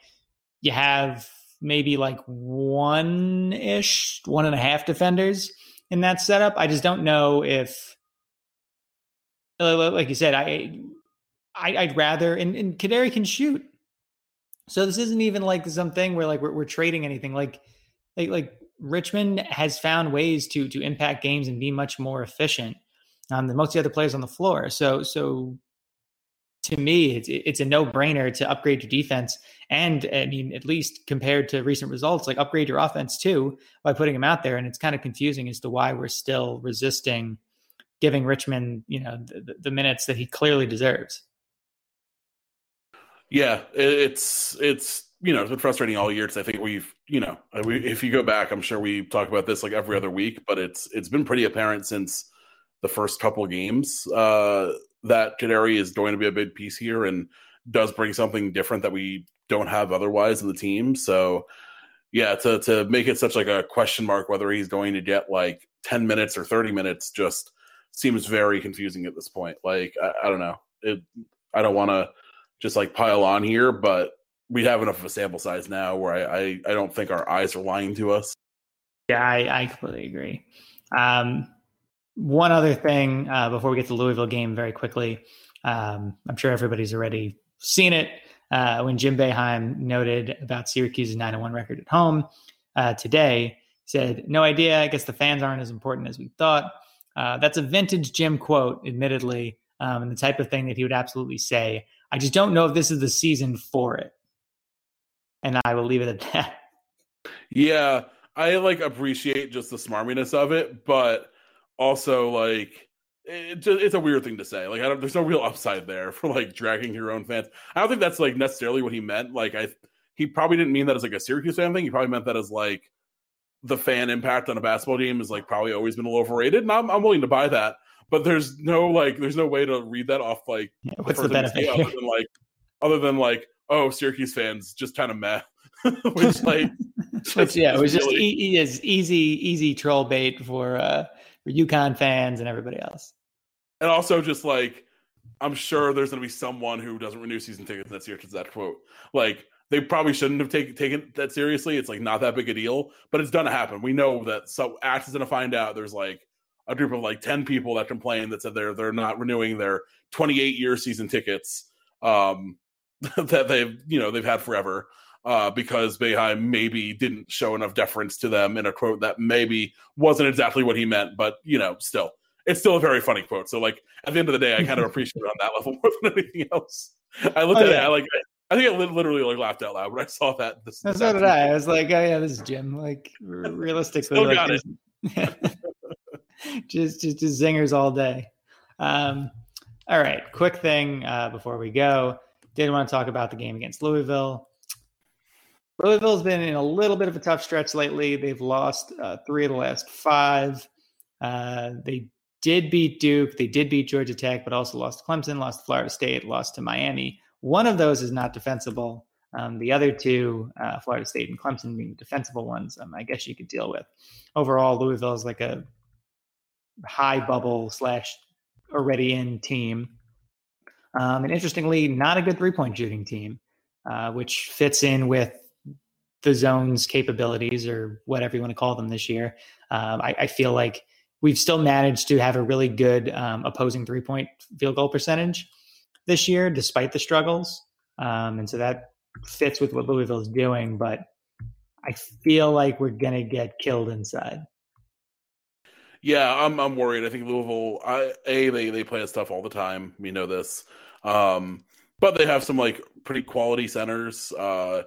you have maybe like one ish, one and a half defenders in that setup. I just don't know if, like you said, I, I would rather and, and Kadary can shoot. So this isn't even like something where like we're, we're trading anything. Like, like like Richmond has found ways to to impact games and be much more efficient um, than most of the other players on the floor. So so to me, it's it's a no brainer to upgrade your defense, and I mean, at least compared to recent results, like upgrade your offense too by putting him out there. And it's kind of confusing as to why we're still resisting giving Richmond, you know, the, the minutes that he clearly deserves. Yeah, it's it's you know it's been frustrating all year because I think we've you know we, if you go back, I'm sure we talk about this like every other week, but it's it's been pretty apparent since the first couple games uh, that Kadary is going to be a big piece here and does bring something different that we don't have otherwise in the team. So yeah, to to make it such like a question mark whether he's going to get like 10 minutes or 30 minutes just seems very confusing at this point. Like I, I don't know. It I don't want to just like pile on here, but we have enough of a sample size now where I, I, I don't think our eyes are lying to us. Yeah, I, I completely agree. Um, one other thing uh, before we get to Louisville game, very quickly. Um, I'm sure everybody's already seen it. Uh, when Jim Boeheim noted about Syracuse's 9 1 record at home uh, today, said, No idea. I guess the fans aren't as important as we thought. Uh, that's a vintage Jim quote, admittedly, um, and the type of thing that he would absolutely say. I just don't know if this is the season for it. And I will leave it at that. Yeah, I like appreciate just the smarminess of it, but also like it's a weird thing to say. Like I don't, there's no real upside there for like dragging your own fans. I don't think that's like necessarily what he meant. Like I, he probably didn't mean that as like a Syracuse fan thing. He probably meant that as like the fan impact on a basketball team has like probably always been a little overrated, and I'm I'm willing to buy that. But there's no like there's no way to read that off like yeah, what's the benefit other than like other than like oh Syracuse fans just kind of meh, which like which yeah it was just e- is easy easy troll bait for uh for UConn fans and everybody else. And also just like I'm sure there's going to be someone who doesn't renew season tickets here to that quote. Like they probably shouldn't have take, taken that seriously. It's like not that big a deal, but it's gonna happen. We know that so Axe is gonna find out there's like a group of like 10 people that complained that said they're they're not renewing their 28 year season tickets um that they've you know they've had forever uh because Boeheim maybe didn't show enough deference to them in a quote that maybe wasn't exactly what he meant, but you know, still it's still a very funny quote. So like at the end of the day, I kind of appreciate it on that level more than anything else. I looked oh, at yeah. it, I like I think I literally like laughed out loud when I saw that. This, so did I. I was like, oh yeah, this is Jim. Like realistically, Still like, got it. just, just just zingers all day. Um, all right, quick thing uh, before we go. Did want to talk about the game against Louisville. Louisville's been in a little bit of a tough stretch lately. They've lost uh, three of the last five. Uh, they did beat Duke. They did beat Georgia Tech, but also lost to Clemson, lost to Florida State, lost to Miami. One of those is not defensible. Um, the other two, uh, Florida State and Clemson, being the defensible ones, um, I guess you could deal with. Overall, Louisville is like a high bubble slash already in team. Um, and interestingly, not a good three point shooting team, uh, which fits in with the zone's capabilities or whatever you want to call them this year. Um, I, I, feel like we've still managed to have a really good um, opposing three point field goal percentage this year, despite the struggles. Um, and so that fits with what Louisville is doing. But I feel like we're going to get killed inside. Yeah, I'm I'm worried. I think Louisville, I, a they they play us tough all the time. We know this, um, but they have some like pretty quality centers. Uh,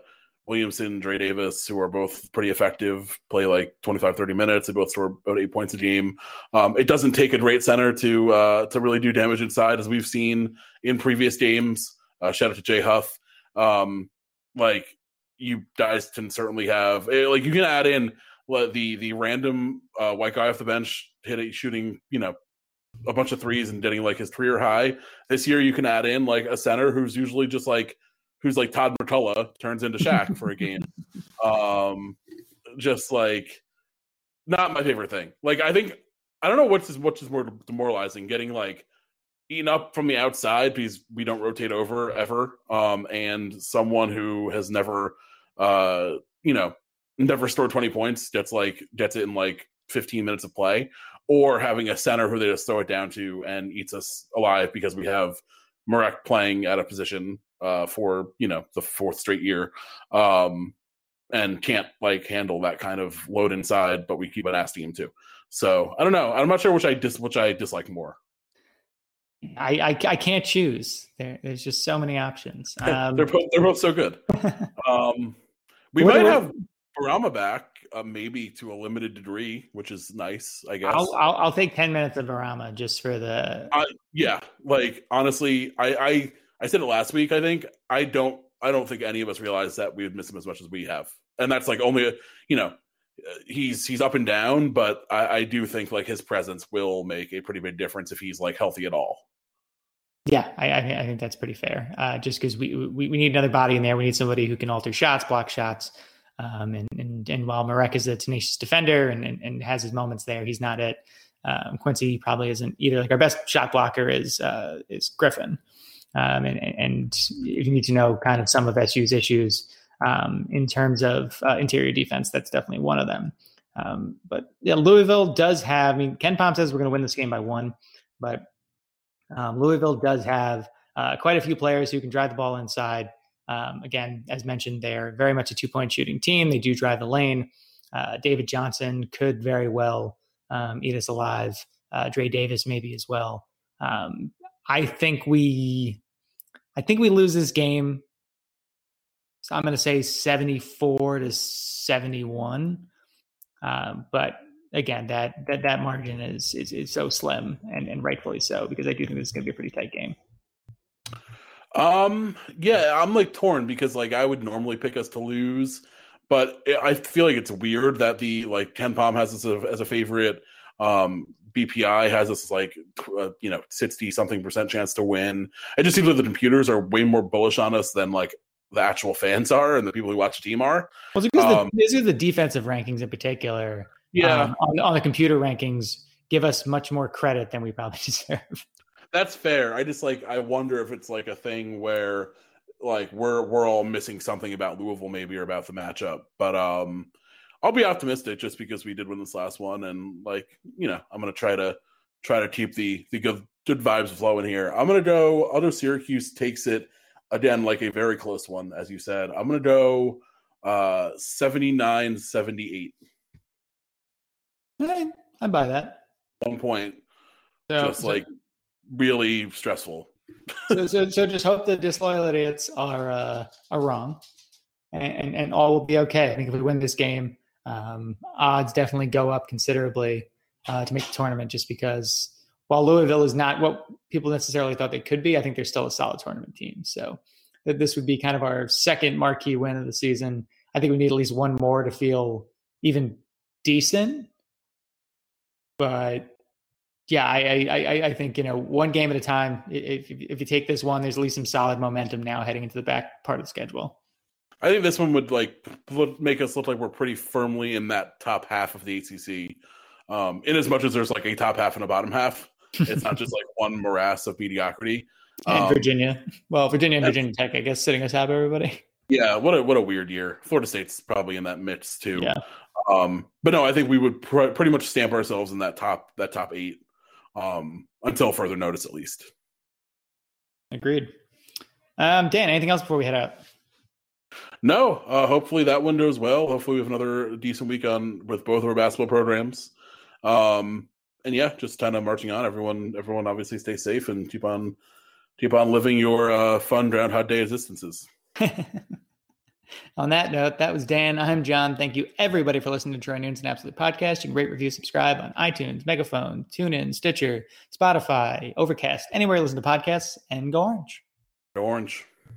Williamson, Dre Davis, who are both pretty effective, play like 25, 30 minutes. They both score about eight points a game. Um, it doesn't take a great center to uh, to really do damage inside, as we've seen in previous games. Uh, shout out to Jay Huff. Um, like you guys can certainly have eh, like you can add in the the random uh, white guy off the bench hitting shooting you know a bunch of threes and getting like his career high. This year you can add in like a center who's usually just like who's like Todd McCullough turns into Shaq for a game. Um, just like not my favorite thing. Like I think I don't know what's what's more demoralizing, getting like eaten up from the outside because we don't rotate over ever, um, and someone who has never, uh, you know, never scored twenty points gets like gets it in like fifteen minutes of play, or having a center who they just throw it down to and eats us alive because we have Marek playing at a position uh, for you know the fourth straight year, um, and can't like handle that kind of load inside. But we keep on asking him to. So I don't know. I'm not sure which I dis which I dislike more. I I, I can't choose. There, there's just so many options. Um, they're both they're both so good. um, we might have Bourama back, uh, maybe to a limited degree, which is nice. I guess I'll I'll, I'll take ten minutes of Bourama just for the. Uh, yeah, like honestly, I I I said it last week. I think I don't. I don't think any of us realize that we would miss him as much as we have, and that's like only a, you know he's he's up and down, but I, I do think like his presence will make a pretty big difference if he's like healthy at all. Yeah, I, I think that's pretty fair. Uh, just because we, we we need another body in there, we need somebody who can alter shots, block shots, um, and and and while Marek is a tenacious defender and, and, and has his moments there, he's not it. Um, Quincy probably isn't either. Like our best shot blocker is uh, is Griffin, um, and, and if you need to know kind of some of SU's issues um, in terms of uh, interior defense, that's definitely one of them. Um, but yeah, Louisville does have. I mean, KenPom says we're going to win this game by one, but um, Louisville does have uh, quite a few players who can drive the ball inside. Um, again, as mentioned, they're very much a two point shooting team. They do drive the lane. Uh, David Johnson could very well um, eat us alive. Uh, Dre Davis maybe as well. Um, I think we, I think we lose this game. So I'm going to say 74 to 71. Um, but again, that that that margin is is, is so slim, and, and rightfully so, because I do think this is going to be a pretty tight game. Um, yeah, I'm like torn because like I would normally pick us to lose, but I feel like it's weird that the like KenPom has us as a, as a favorite. Um, BPI has us like uh, you know sixty something percent chance to win. It just seems like the computers are way more bullish on us than like the actual fans are and the people who watch the team are. Well, because um, the, these are the defensive rankings in particular. Yeah, um, on, on the computer rankings, give us much more credit than we probably deserve. That's fair. I just like I wonder if it's like a thing where like we're we're all missing something about Louisville maybe or about the matchup. But um I'll be optimistic just because we did win this last one and like, you know, I'm gonna try to try to keep the the good good vibes flowing here. I'm gonna go I'll Syracuse takes it again like a very close one, as you said. I'm gonna go uh 79 78. I buy that. One point. So, just so, like really stressful. so, so, so just hope the disloyal idiots are uh, are wrong, and, and, and all will be okay. I think if we win this game, um, odds definitely go up considerably uh, to make the tournament. Just because while Louisville is not what people necessarily thought they could be, I think they're still a solid tournament team. So that this would be kind of our second marquee win of the season. I think we need at least one more to feel even decent. But yeah, I, I, I think you know one game at a time. If if you take this one, there's at least some solid momentum now heading into the back part of the schedule. I think this one would like make us look like we're pretty firmly in that top half of the ACC. Um, in as much as there's like a top half and a bottom half, it's not just like one morass of mediocrity. And um, Virginia, well, Virginia and Virginia Tech, I guess, sitting atop everybody. Yeah, what a what a weird year. Florida State's probably in that mix too. Yeah. Um, but no, I think we would pr- pretty much stamp ourselves in that top that top eight um, until further notice, at least. Agreed. Um, Dan, anything else before we head out? No. Uh, hopefully that window as well. Hopefully we have another decent week on with both of our basketball programs. Um, and yeah, just kind of marching on. Everyone, everyone, obviously stay safe and keep on, keep on living your uh, fun Groundhog Day existences. On that note, that was Dan. I'm John. Thank you everybody for listening to Troy Nunes Is An Absolute Podcast. You can rate, review, subscribe on iTunes, Megaphone, TuneIn, Stitcher, Spotify, Overcast, anywhere you listen to podcasts, and go orange. Go orange.